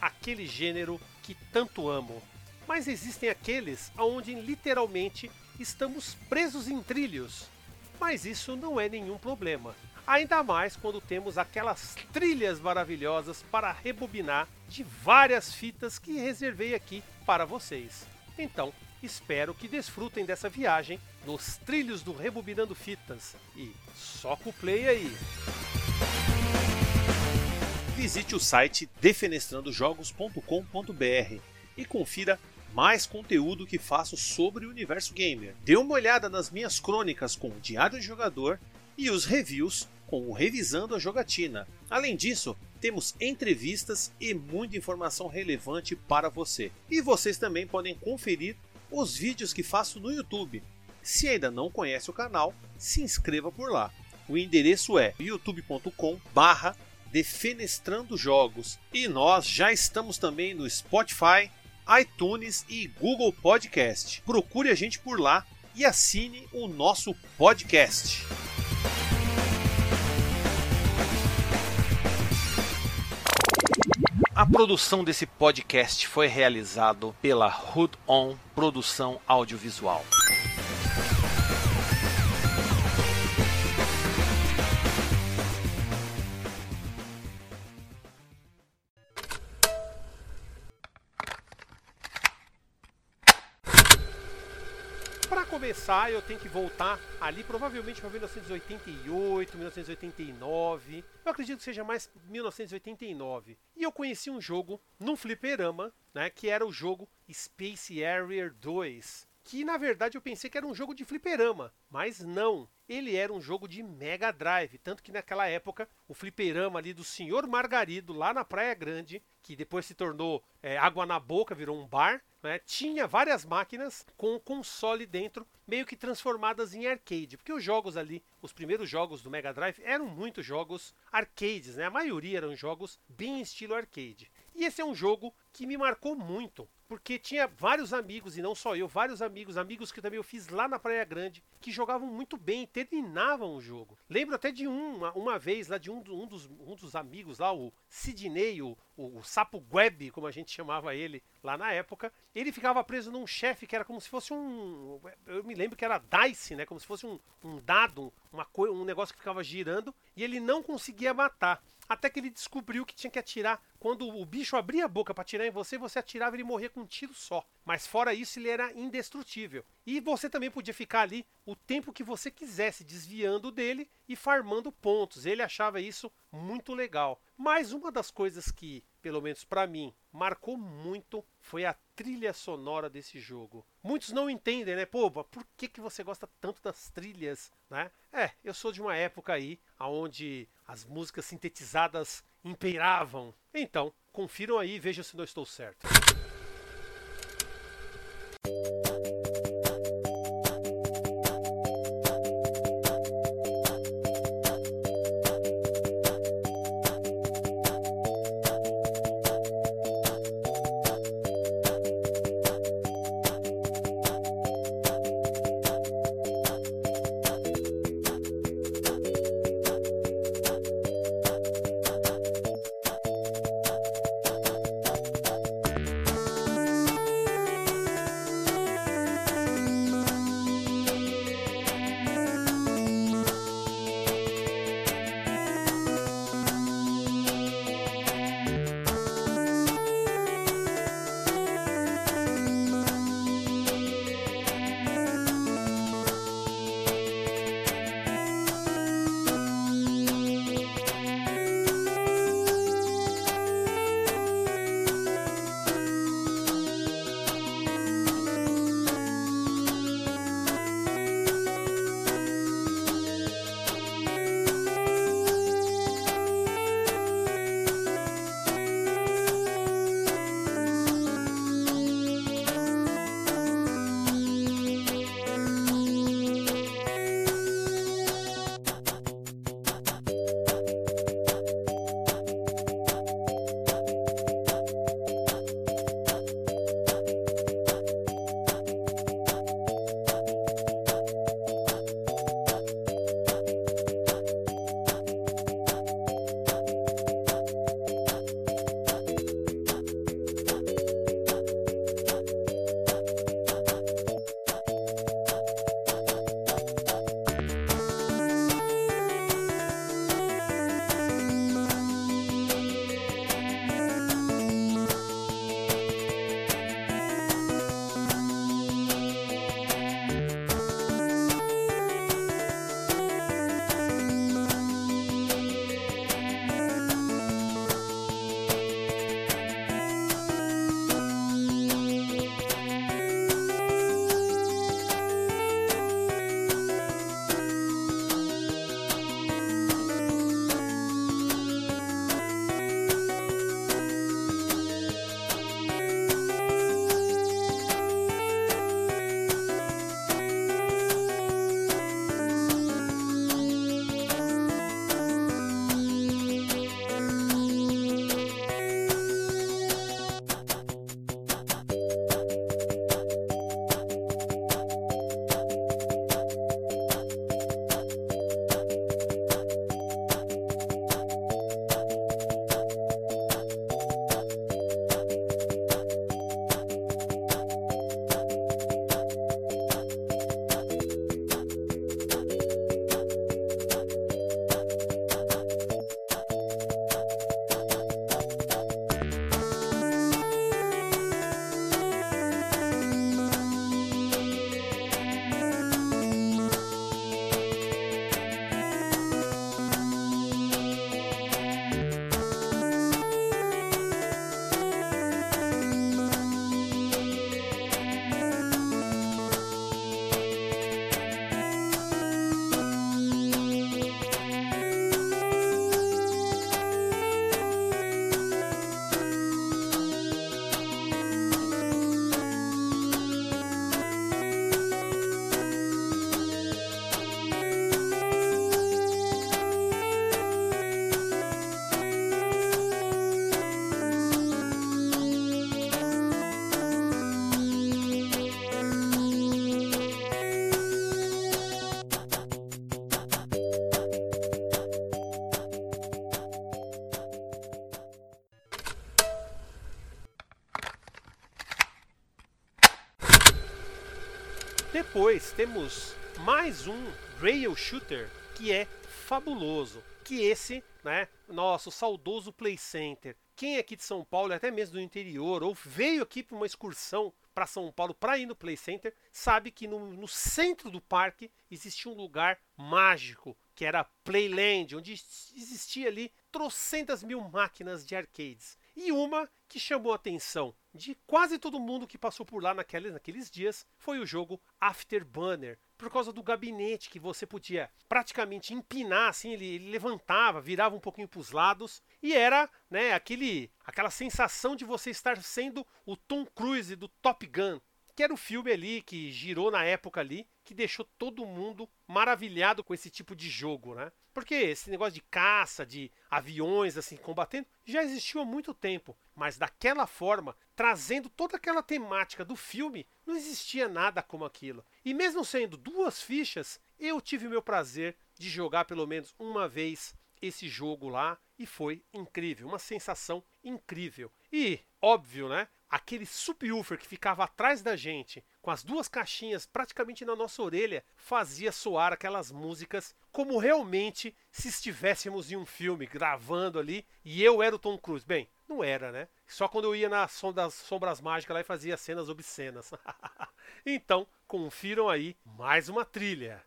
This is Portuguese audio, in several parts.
aquele gênero que tanto amo. Mas existem aqueles onde literalmente estamos presos em trilhos. Mas isso não é nenhum problema. Ainda mais quando temos aquelas trilhas maravilhosas para rebobinar de várias fitas que reservei aqui para vocês. Então, espero que desfrutem dessa viagem nos trilhos do Rebobinando Fitas. E soca o play aí! Visite o site defenestrandojogos.com.br e confira mais conteúdo que faço sobre o universo gamer. Dê uma olhada nas minhas crônicas com o Diário de Jogador e os reviews com o Revisando a Jogatina. Além disso, temos entrevistas e muita informação relevante para você. E vocês também podem conferir os vídeos que faço no YouTube. Se ainda não conhece o canal, se inscreva por lá. O endereço é youtube.com/barra Defenestrando Jogos. E nós já estamos também no Spotify, iTunes e Google Podcast. Procure a gente por lá e assine o nosso podcast. A produção desse podcast foi realizado pela Hood On Produção Audiovisual. Começar, eu tenho que voltar ali provavelmente para 1988, 1989. Eu acredito que seja mais 1989. E eu conheci um jogo num fliperama, né, que era o jogo Space Harrier 2, que na verdade eu pensei que era um jogo de fliperama, mas não. Ele era um jogo de Mega Drive, tanto que naquela época o fliperama ali do Senhor Margarido lá na Praia Grande, que depois se tornou é, água na boca, virou um bar, né, tinha várias máquinas com o console dentro, meio que transformadas em arcade, porque os jogos ali, os primeiros jogos do Mega Drive eram muitos jogos arcades, né? A maioria eram jogos bem estilo arcade. E esse é um jogo que me marcou muito, porque tinha vários amigos, e não só eu, vários amigos, amigos que também eu fiz lá na Praia Grande, que jogavam muito bem, terminavam o jogo. Lembro até de uma, uma vez lá de um, um, dos, um dos amigos lá, o Sidney, o, o, o Sapo Web, como a gente chamava ele lá na época, ele ficava preso num chefe que era como se fosse um. Eu me lembro que era dice, né? Como se fosse um, um dado, uma um negócio que ficava girando, e ele não conseguia matar. Até que ele descobriu que tinha que atirar. Quando o bicho abria a boca para atirar em você, você atirava e ele morria com um tiro só. Mas fora isso, ele era indestrutível. E você também podia ficar ali o tempo que você quisesse, desviando dele e farmando pontos. Ele achava isso muito legal. Mas uma das coisas que, pelo menos para mim, marcou muito foi a trilha sonora desse jogo. Muitos não entendem, né? Pô, por que, que você gosta tanto das trilhas, né? É, eu sou de uma época aí onde as músicas sintetizadas imperavam. Então, confiram aí e vejam se não estou certo. Depois temos mais um rail shooter que é fabuloso, que esse, né, nosso saudoso Play Center. Quem é aqui de São Paulo, até mesmo do interior, ou veio aqui para uma excursão para São Paulo para ir no Play Center, sabe que no, no centro do parque existia um lugar mágico, que era Playland, onde existia ali trocentas mil máquinas de arcades. E uma que chamou a atenção de quase todo mundo que passou por lá naqueles, naqueles dias foi o jogo Afterburner, por causa do gabinete que você podia praticamente empinar, assim, ele, ele levantava, virava um pouquinho para os lados e era, né, aquele, aquela sensação de você estar sendo o Tom Cruise do Top Gun, que era o filme ali que girou na época ali, que deixou todo mundo maravilhado com esse tipo de jogo, né? Porque esse negócio de caça, de aviões assim combatendo, já existiu há muito tempo, mas daquela forma, trazendo toda aquela temática do filme, não existia nada como aquilo. E mesmo sendo duas fichas, eu tive o meu prazer de jogar pelo menos uma vez esse jogo lá e foi incrível, uma sensação incrível. E, óbvio, né? aquele subwoofer que ficava atrás da gente, com as duas caixinhas praticamente na nossa orelha, fazia soar aquelas músicas como realmente se estivéssemos em um filme gravando ali e eu era o Tom Cruise. Bem, não era, né? Só quando eu ia na som das sombras mágicas lá e fazia cenas obscenas. então, confiram aí mais uma trilha.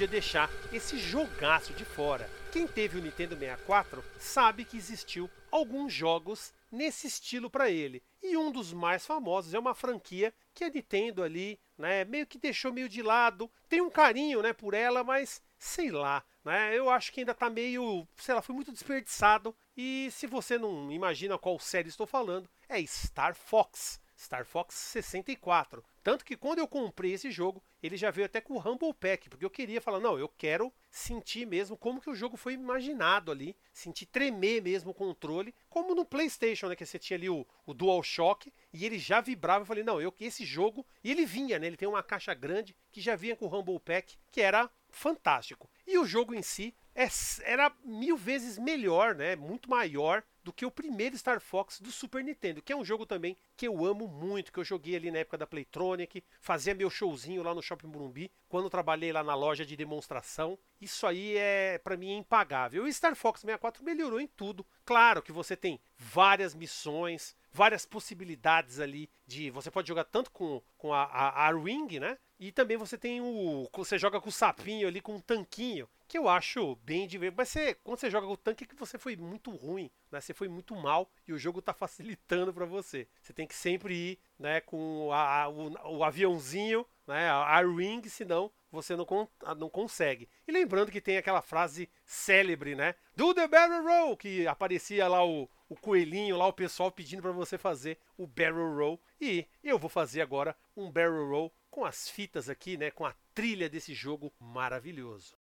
Podia deixar esse jogaço de fora. Quem teve o Nintendo 64 sabe que existiu alguns jogos nesse estilo para ele. E um dos mais famosos é uma franquia que a Nintendo ali, né, meio que deixou meio de lado. Tem um carinho, né, por ela, mas sei lá, né? Eu acho que ainda tá meio, sei lá, foi muito desperdiçado. E se você não imagina qual série estou falando, é Star Fox. Star Fox 64. Tanto que quando eu comprei esse jogo, ele já veio até com o Humble Pack, porque eu queria falar, não, eu quero sentir mesmo como que o jogo foi imaginado ali, sentir tremer mesmo o controle, como no PlayStation, né, que você tinha ali o, o DualShock e ele já vibrava. Eu falei, não, eu esse jogo, e ele vinha, né, ele tem uma caixa grande que já vinha com o Humble Pack, que era fantástico. E o jogo em si é, era mil vezes melhor, né, muito maior do que o primeiro Star Fox do Super Nintendo, que é um jogo também que eu amo muito, que eu joguei ali na época da Playtronic, fazia meu showzinho lá no Shopping Burumbi, quando trabalhei lá na loja de demonstração. Isso aí é para mim é impagável. O Star Fox 64 melhorou em tudo. Claro que você tem várias missões, várias possibilidades ali de você pode jogar tanto com, com a, a, a Ring, né? E também você tem o. Você joga com o sapinho ali, com um tanquinho que eu acho bem divertido. Mas você, quando você joga o tanque, é que você foi muito ruim, né? Você foi muito mal e o jogo tá facilitando para você. Você tem que sempre ir, né, com a, a, o, o, aviãozinho, né, a, ring, senão você não, con não consegue. E lembrando que tem aquela frase célebre, né? Do the barrel roll, que aparecia lá o, o coelhinho, lá o pessoal pedindo para você fazer o barrel roll. E eu vou fazer agora um barrel roll com as fitas aqui, né, com a trilha desse jogo maravilhoso.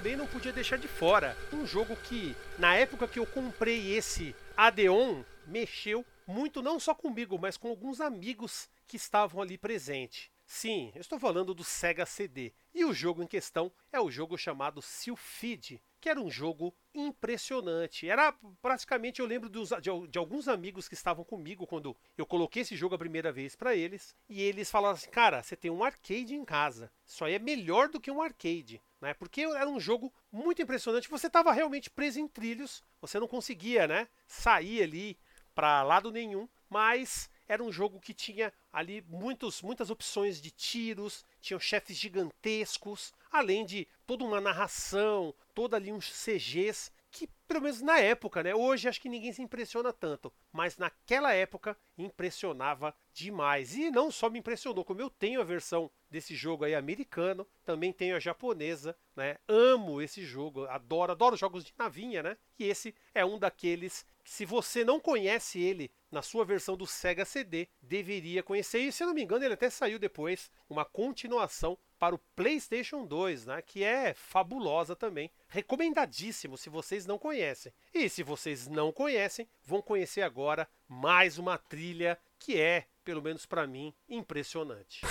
Também não podia deixar de fora um jogo que, na época que eu comprei esse Adeon, mexeu muito não só comigo, mas com alguns amigos que estavam ali presentes. Sim, estou falando do Sega CD. E o jogo em questão é o jogo chamado Sylphid, que era um jogo impressionante. Era praticamente, eu lembro dos, de, de, alguns amigos que estavam comigo quando eu coloquei esse jogo a primeira vez para eles, e eles falaram assim: "Cara, você tem um arcade em casa. Isso aí é melhor do que um arcade" né? Porque era um jogo muito impressionante. Você estava realmente preso em trilhos, você não conseguia, né, sair ali para lado nenhum, mas era um jogo que tinha ali muitos, muitas opções de tiros, tinham chefes gigantescos, além de toda uma narração, toda ali uns CGs que pelo menos na época, né? Hoje acho que ninguém se impressiona tanto, mas naquela época impressionava demais. E não só me impressionou, como eu tenho a versão desse jogo aí americano, também tenho a japonesa, né? Amo esse jogo, adoro, adoro jogos de navinha, né? E esse é um daqueles que se você não conhece ele na sua versão do Sega CD, deveria conhecer. E se eu não me engano, ele até saiu depois uma continuação para o PlayStation 2, né, que é fabulosa também. Recomendadíssimo se vocês não conhecem. E se vocês não conhecem, vão conhecer agora mais uma trilha que é, pelo menos para mim, impressionante.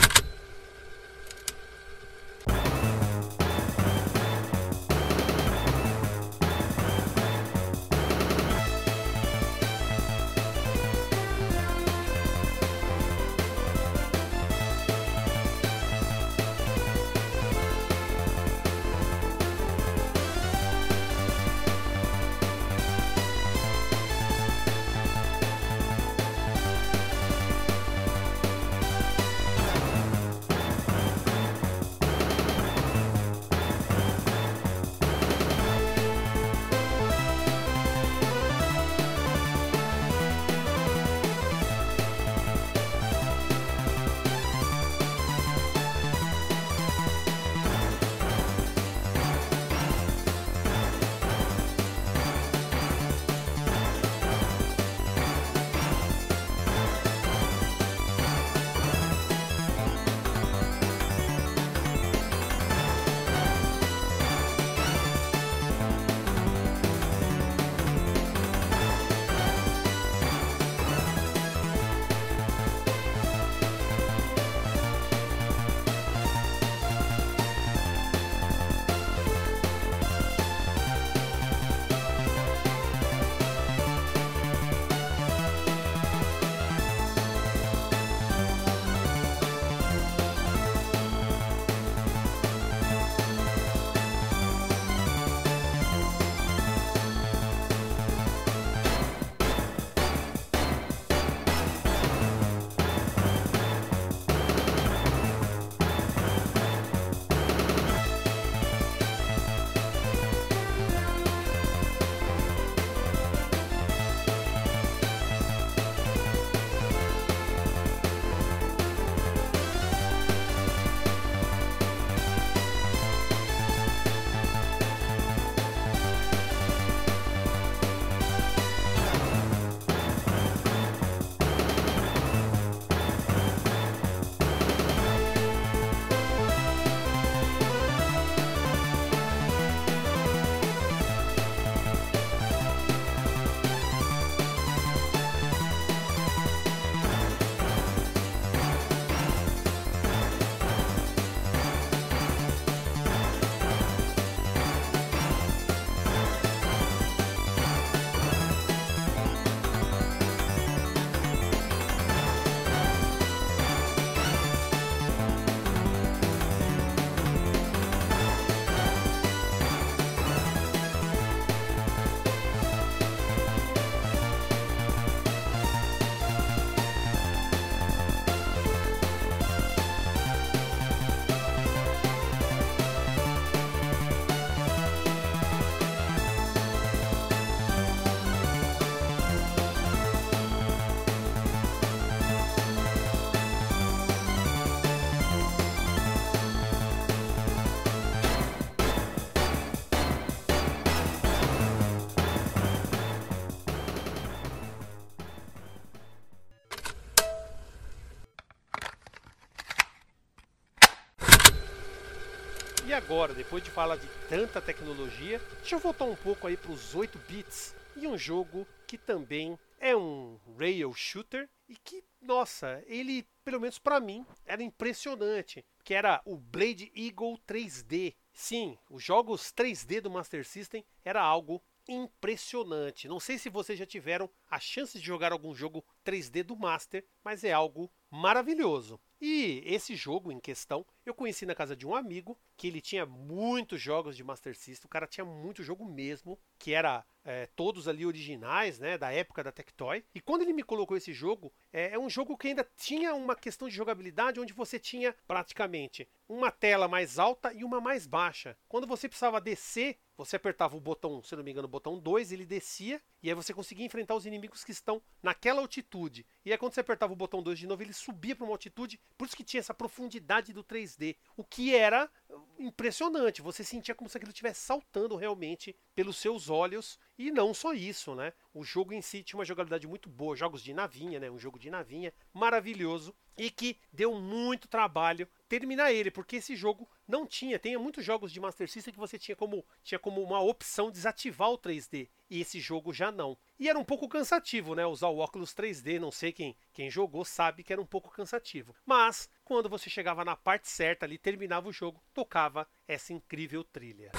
Agora, depois de falar de tanta tecnologia, deixa eu voltar um pouco aí para os 8 bits e um jogo que também é um rail shooter e que, nossa, ele, pelo menos para mim, era impressionante, que era o Blade Eagle 3D. Sim, os jogos 3D do Master System era algo impressionante. Não sei se vocês já tiveram a chance de jogar algum jogo 3D do Master, mas é algo maravilhoso. E esse jogo em questão eu conheci na casa de um amigo que ele tinha muitos jogos de Master System. O cara tinha muito jogo mesmo, que era é, todos ali originais, né, da época da Tectoy. E quando ele me colocou esse jogo, é, é um jogo que ainda tinha uma questão de jogabilidade onde você tinha praticamente uma tela mais alta e uma mais baixa. Quando você precisava descer, você apertava o botão, se não me engano, o botão 2, ele descia, e aí você conseguia enfrentar os inimigos que estão naquela altitude. E aí quando você apertava o botão 2 de novo, ele subia para uma altitude, por isso que tinha essa profundidade do 3D, o que era impressionante. Você sentia como se aquilo estivesse saltando realmente pelos seus olhos, e não só isso, né? O jogo em si tinha uma jogabilidade muito boa, jogos de navinha, né? Um jogo de navinha maravilhoso e que deu muito trabalho terminar ele, porque esse jogo não tinha, tem muitos jogos de Master System que você tinha como, tinha como uma opção desativar o 3D, e esse jogo já não. E era um pouco cansativo, né, usar o óculos 3D, não sei quem, quem jogou sabe que era um pouco cansativo. Mas quando você chegava na parte certa ali, terminava o jogo, tocava essa incrível trilha.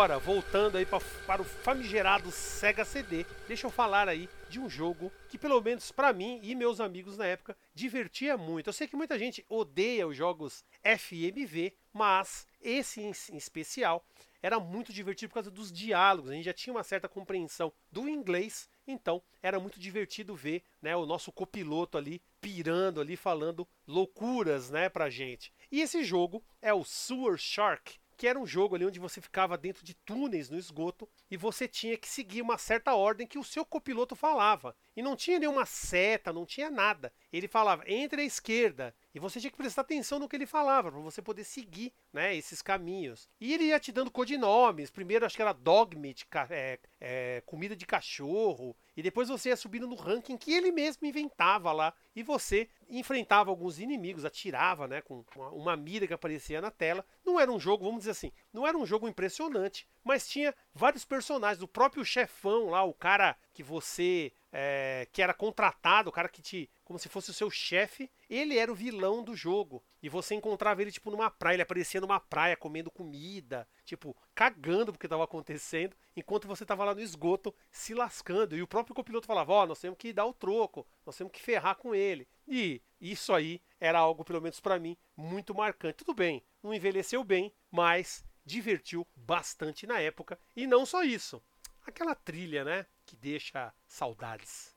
Agora, voltando aí pra, para o famigerado Sega CD, deixa eu falar aí de um jogo que, pelo menos para mim e meus amigos na época, divertia muito. Eu sei que muita gente odeia os jogos FMV, mas esse em, em especial era muito divertido por causa dos diálogos. A gente já tinha uma certa compreensão do inglês, então era muito divertido ver né, o nosso copiloto ali pirando ali, falando loucuras né, pra gente. E esse jogo é o Sewer Shark, que era um jogo ali onde você ficava dentro de túneis no esgoto e você tinha que seguir uma certa ordem que o seu copiloto falava. E não tinha nenhuma seta, não tinha nada. Ele falava, entre à esquerda. E você tinha que prestar atenção no que ele falava, para você poder seguir né, esses caminhos. E ele ia te dando codinomes. Primeiro acho que era dog meat, é, é, comida de cachorro. E depois você ia subindo no ranking que ele mesmo inventava lá. E você enfrentava alguns inimigos, atirava né, com uma, mira que aparecia na tela. Não era um jogo, vamos dizer assim, não era um jogo impressionante, mas tinha vários personagens. O próprio chefão lá, o cara que você é, que era contratado, o cara que te. como se fosse o seu chefe, ele era o vilão do jogo. E você encontrava ele, tipo, numa praia, ele aparecia numa praia comendo comida, tipo, cagando porque estava acontecendo, enquanto você estava lá no esgoto se lascando. E o próprio copiloto falava: Ó, oh, nós temos que dar o troco, nós temos que ferrar com ele. E isso aí era algo, pelo menos para mim, muito marcante. Tudo bem, não envelheceu bem, mas divertiu bastante na época. E não só isso, aquela trilha, né? que deixa saudades.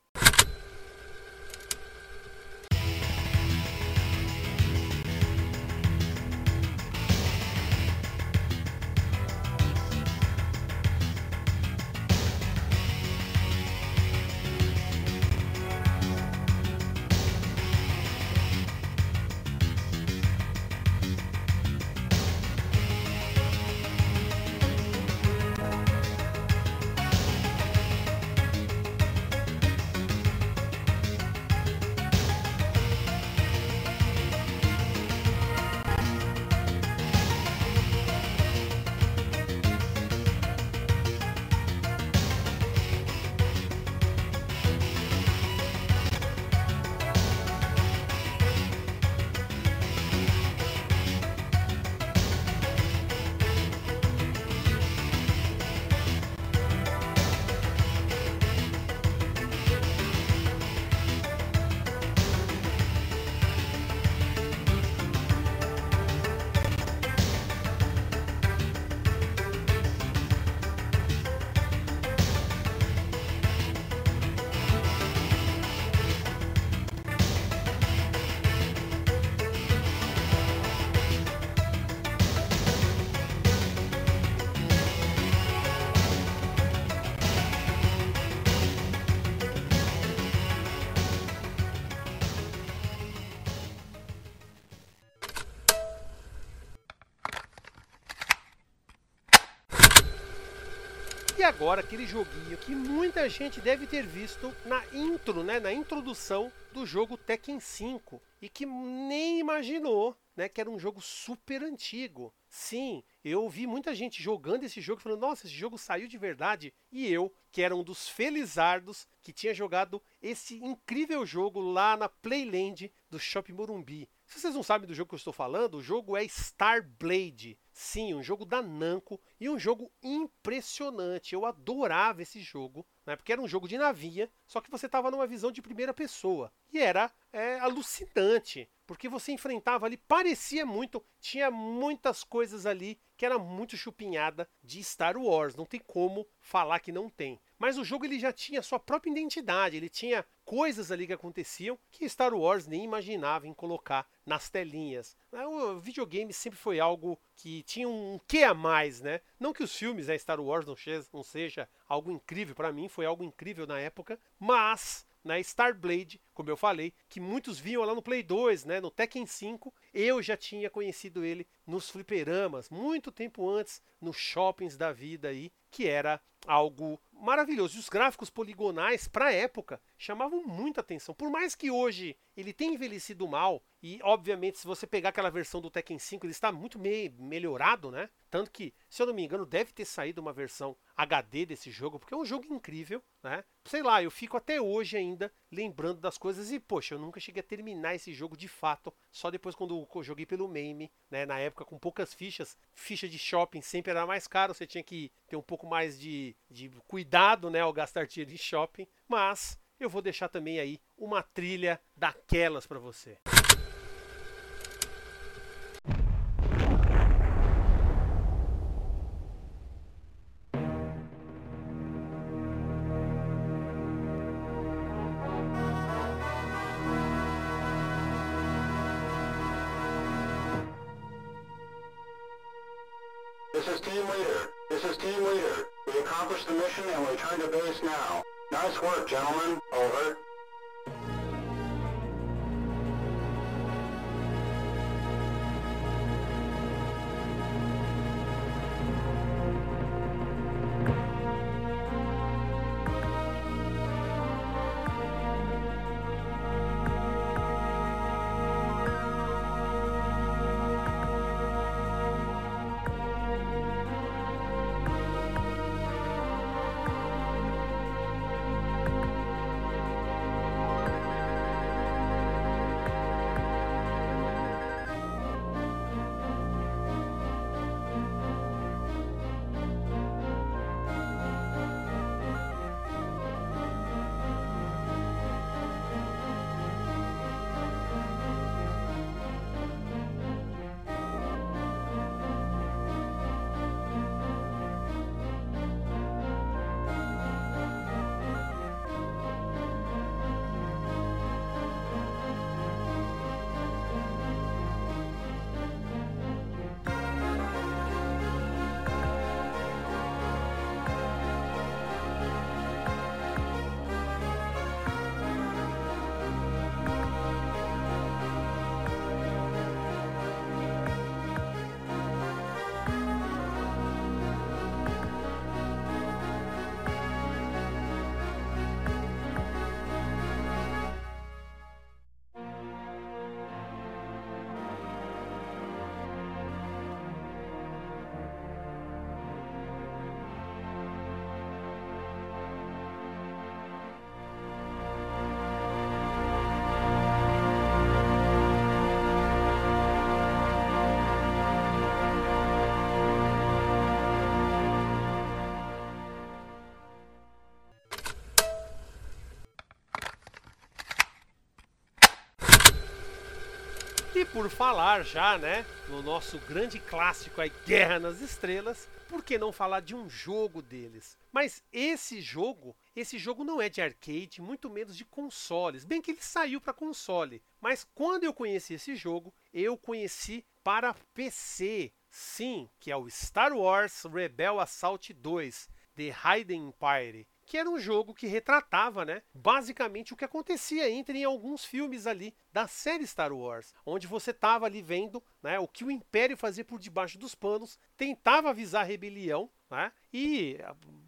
E agora aquele joguinho que muita gente deve ter visto na intro, né, na introdução do jogo Tekken 5 e que nem imaginou, né, que era um jogo super antigo. Sim, eu vi muita gente jogando esse jogo falando: "Nossa, esse jogo saiu de verdade". E eu, que era um dos felizardos que tinha jogado esse incrível jogo lá na Playland do Shopping Morumbi. Se vocês não sabem do jogo que eu estou falando, o jogo é Star Blade. Sim, um jogo da Namco e um jogo impressionante. Eu adorava esse jogo, né? Porque era um jogo de navinha, só que você estava numa visão de primeira pessoa. E era é, alucinante, porque você enfrentava ali, parecia muito, tinha muitas coisas ali que era muito chupinhada de Star Wars. Não tem como falar que não tem. Mas o jogo ele já tinha sua própria identidade, ele tinha coisas ali que aconteciam que Star Wars nem imaginava em colocar nas telinhas. O videogame sempre foi algo que tinha um quê a mais, né? Não que os filmes, né, Star Wars não, seja algo incrível para mim, foi algo incrível na época, mas na Starblade, como eu falei, que muitos viam lá no Play 2, né, no Tekken 5, eu já tinha conhecido ele nos fliperamas, muito tempo antes, nos shoppings da vida aí, que era algo maravilhoso. E os gráficos poligonais, para a época, chamavam muita atenção. Por mais que hoje ele tenha envelhecido mal, e obviamente se você pegar aquela versão do Tekken 5, ele está muito me melhorado, né? Tanto que, se eu não me engano, deve ter saído uma versão HD desse jogo, porque é um jogo incrível, né? Sei lá, eu fico até hoje ainda lembrando das coisas e, poxa, eu nunca cheguei a terminar esse jogo de fato, só depois quando eu joguei pelo MAME, né? Na época com poucas fichas, ficha de shopping sempre era mais caro, você tinha que ter um pouco mais de, de cuidado, né, ao gastar dinheiro de shopping, mas eu vou deixar também aí uma trilha daquelas para você. Por falar já, né, no nosso grande clássico aí, Guerra nas Estrelas, por que não falar de um jogo deles? Mas esse jogo, esse jogo não é de arcade, muito menos de consoles. Bem que ele saiu para console, mas quando eu conheci esse jogo, eu conheci para PC. Sim, que é o Star Wars Rebel Assault 2, The Hidden Empire que era um jogo que retratava, né, basicamente o que acontecia entre em alguns filmes ali da série Star Wars, onde você estava ali vendo, né, o que o Império fazia por debaixo dos panos, tentava avisar a rebelião, né, e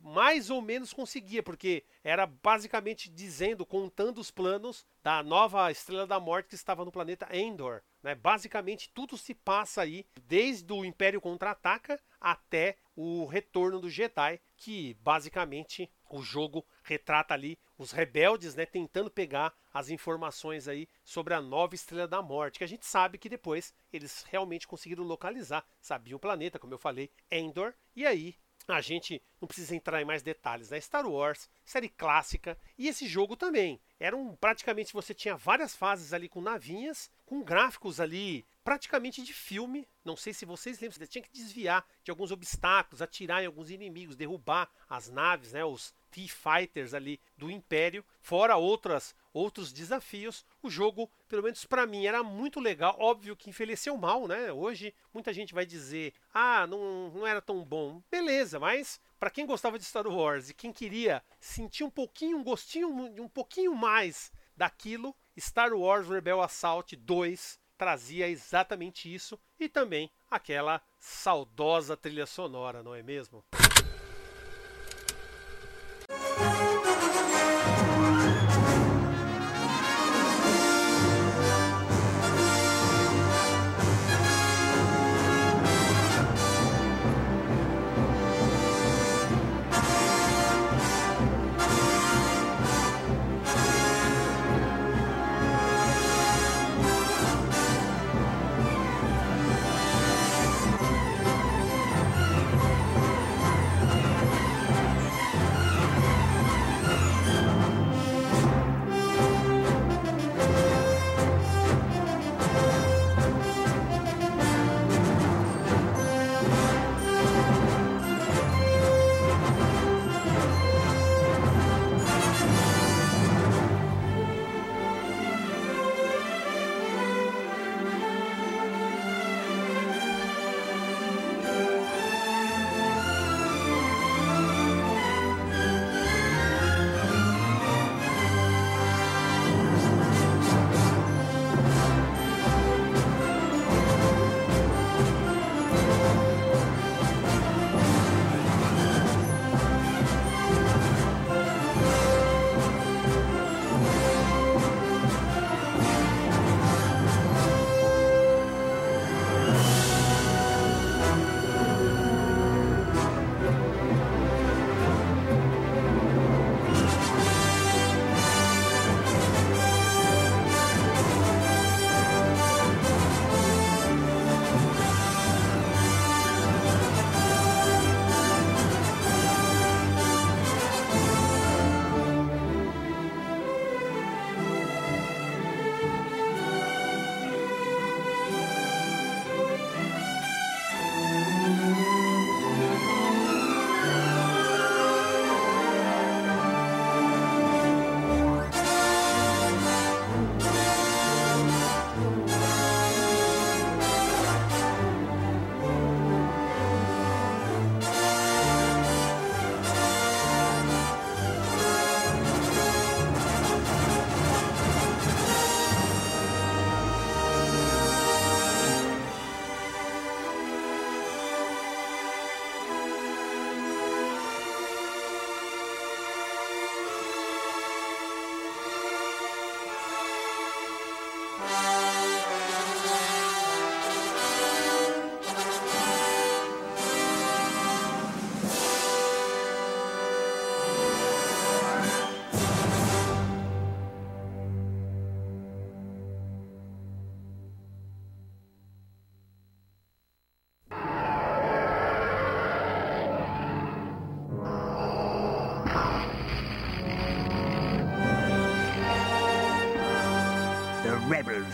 mais ou menos conseguia, porque era basicamente dizendo, contando os planos da nova Estrela da Morte que estava no planeta Endor. Né? Basicamente, tudo se passa aí, desde o Império Contra-Ataca até o Retorno do Jedi, que basicamente o jogo retrata ali os rebeldes né, tentando pegar as informações aí sobre a nova Estrela da Morte, que a gente sabe que depois eles realmente conseguiram localizar, sabiam o planeta, como eu falei, Endor, e aí a gente não precisa entrar em mais detalhes, né? Star Wars, série clássica, e esse jogo também. Era um, praticamente você tinha várias fases ali com navinhas, com gráficos ali praticamente de filme. Não sei se vocês lembram, você tinha que desviar de alguns obstáculos, atirar em alguns inimigos, derrubar as naves, né, os T-Fighters ali do Império, fora outras outros desafios. O jogo, pelo menos para mim, era muito legal. Óbvio que envelheceu mal, né? Hoje muita gente vai dizer: "Ah, não, não era tão bom". Beleza, mas para quem gostava de Star Wars e quem queria sentir um pouquinho, um gostinho, um pouquinho mais daquilo, Star Wars Rebel Assault 2 trazia exatamente isso e também aquela saudosa trilha sonora, não é mesmo?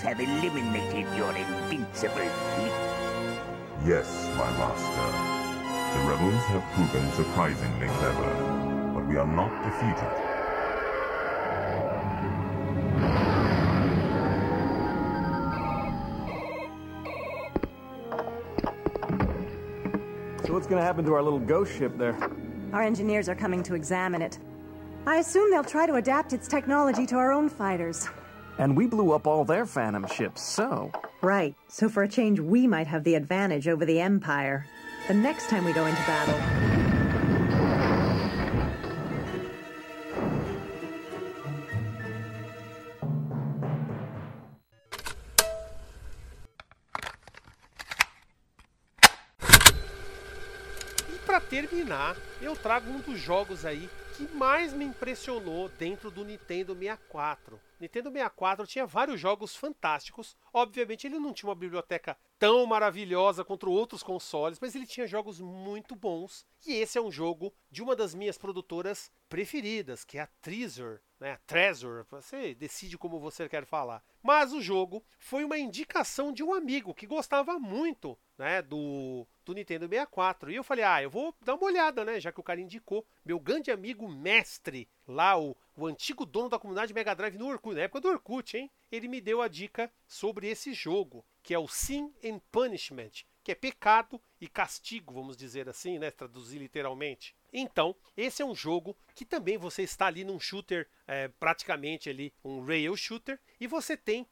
Have eliminated your invincible fleet. Yes, my master. The rebels have proven surprisingly clever, but we are not defeated. So what's gonna happen to our little ghost ship there? Our engineers are coming to examine it. I assume they'll try to adapt its technology to our own fighters. And we blew up all their Phantom ships, so. Right. So for a change, we might have the advantage over the Empire. The next time we go into battle. E para terminar, eu trago um dos jogos aí que mais me impressionou dentro do Nintendo 64. Nintendo 64 tinha vários jogos fantásticos. Obviamente, ele não tinha uma biblioteca tão maravilhosa contra outros consoles, mas ele tinha jogos muito bons. E esse é um jogo de uma das minhas produtoras preferidas, que é a Treasure, né? Treasure, você decide como você quer falar. Mas o jogo foi uma indicação de um amigo que gostava muito, né, do do Nintendo 64. E eu falei, ah, eu vou dar uma olhada, né? Já que o cara indicou. Meu grande amigo mestre, lá, o, o antigo dono da comunidade Mega Drive no Orkut, na época do Orkut, hein? Ele me deu a dica sobre esse jogo, que é o Sin and Punishment, que é pecado e castigo, vamos dizer assim, né? Traduzir literalmente. Então, esse é um jogo que também você está ali num shooter, é, praticamente ali um rail shooter, e você tem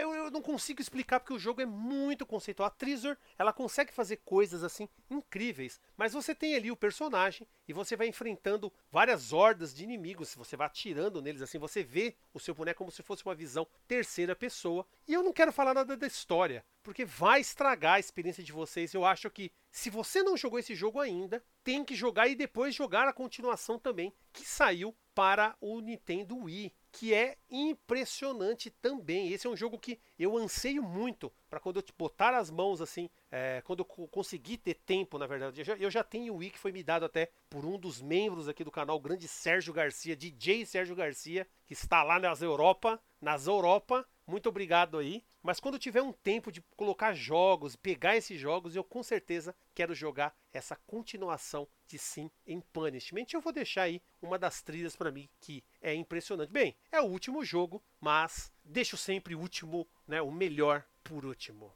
eu, eu, não consigo explicar porque o jogo é muito conceitual. A Treasure, ela consegue fazer coisas assim incríveis, mas você tem ali o personagem e você vai enfrentando várias hordas de inimigos. Você vai atirando neles assim, você vê o seu boneco como se fosse uma visão terceira pessoa. E eu não quero falar nada da história, porque vai estragar a experiência de vocês. Eu acho que se você não jogou esse jogo ainda, tem que jogar e depois jogar a continuação também, que saiu para o Nintendo Wii que é impressionante também. Esse é um jogo que eu anseio muito para quando eu te botar as mãos assim, é, quando eu conseguir ter tempo, na verdade. Eu já, eu já tenho o Wii que foi me dado até por um dos membros aqui do canal, o grande Sérgio Garcia, DJ Sérgio Garcia, que está lá nas Europa, nas Europa. Muito obrigado aí. Mas quando tiver um tempo de colocar jogos, pegar esses jogos, eu com certeza quero jogar essa continuação de Sim em Punishment. Eu vou deixar aí uma das trilhas para mim que é impressionante. Bem, é o último jogo, mas deixo sempre o último, né, o melhor por último.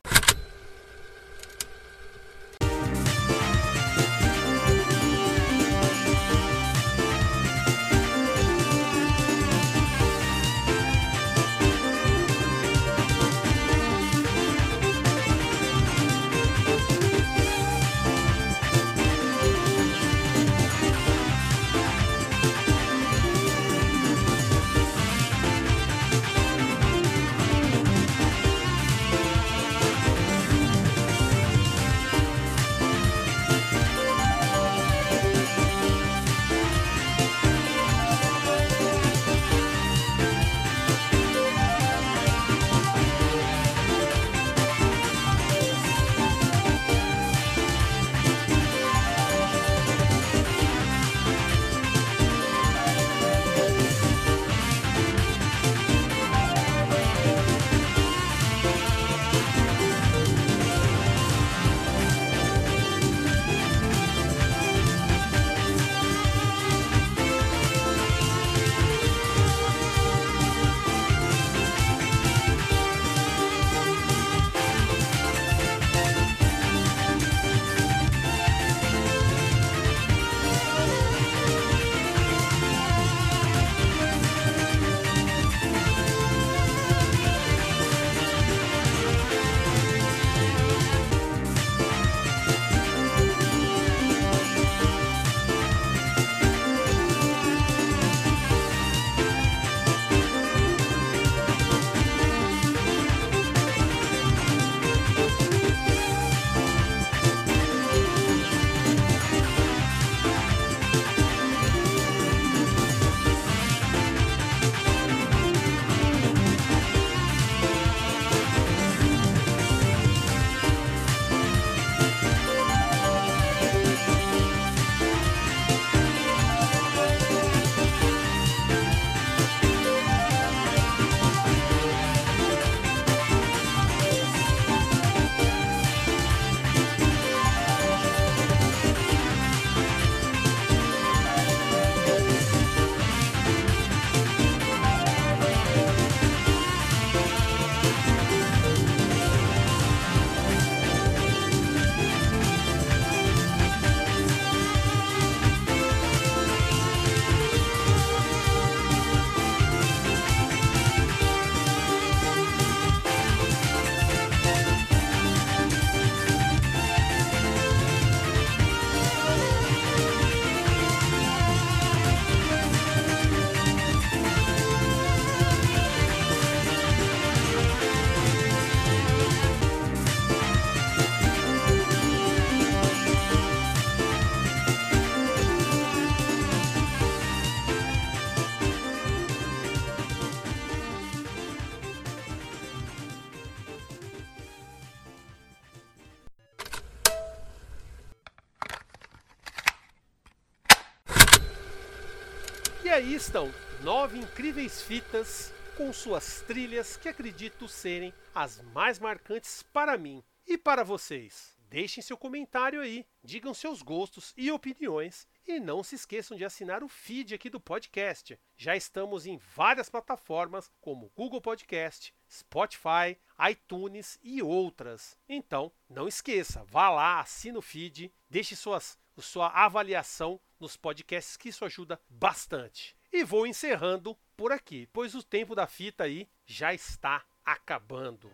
Estão nove incríveis fitas com suas trilhas que acredito serem as mais marcantes para mim e para vocês. Deixem seu comentário aí, digam seus gostos e opiniões e não se esqueçam de assinar o feed aqui do podcast. Já estamos em várias plataformas como Google Podcast, Spotify, iTunes e outras. Então, não esqueça, vá lá, assina o feed, deixe suas, sua avaliação nos podcasts que isso ajuda bastante. E vou encerrando por aqui, pois o tempo da fita aí já está acabando.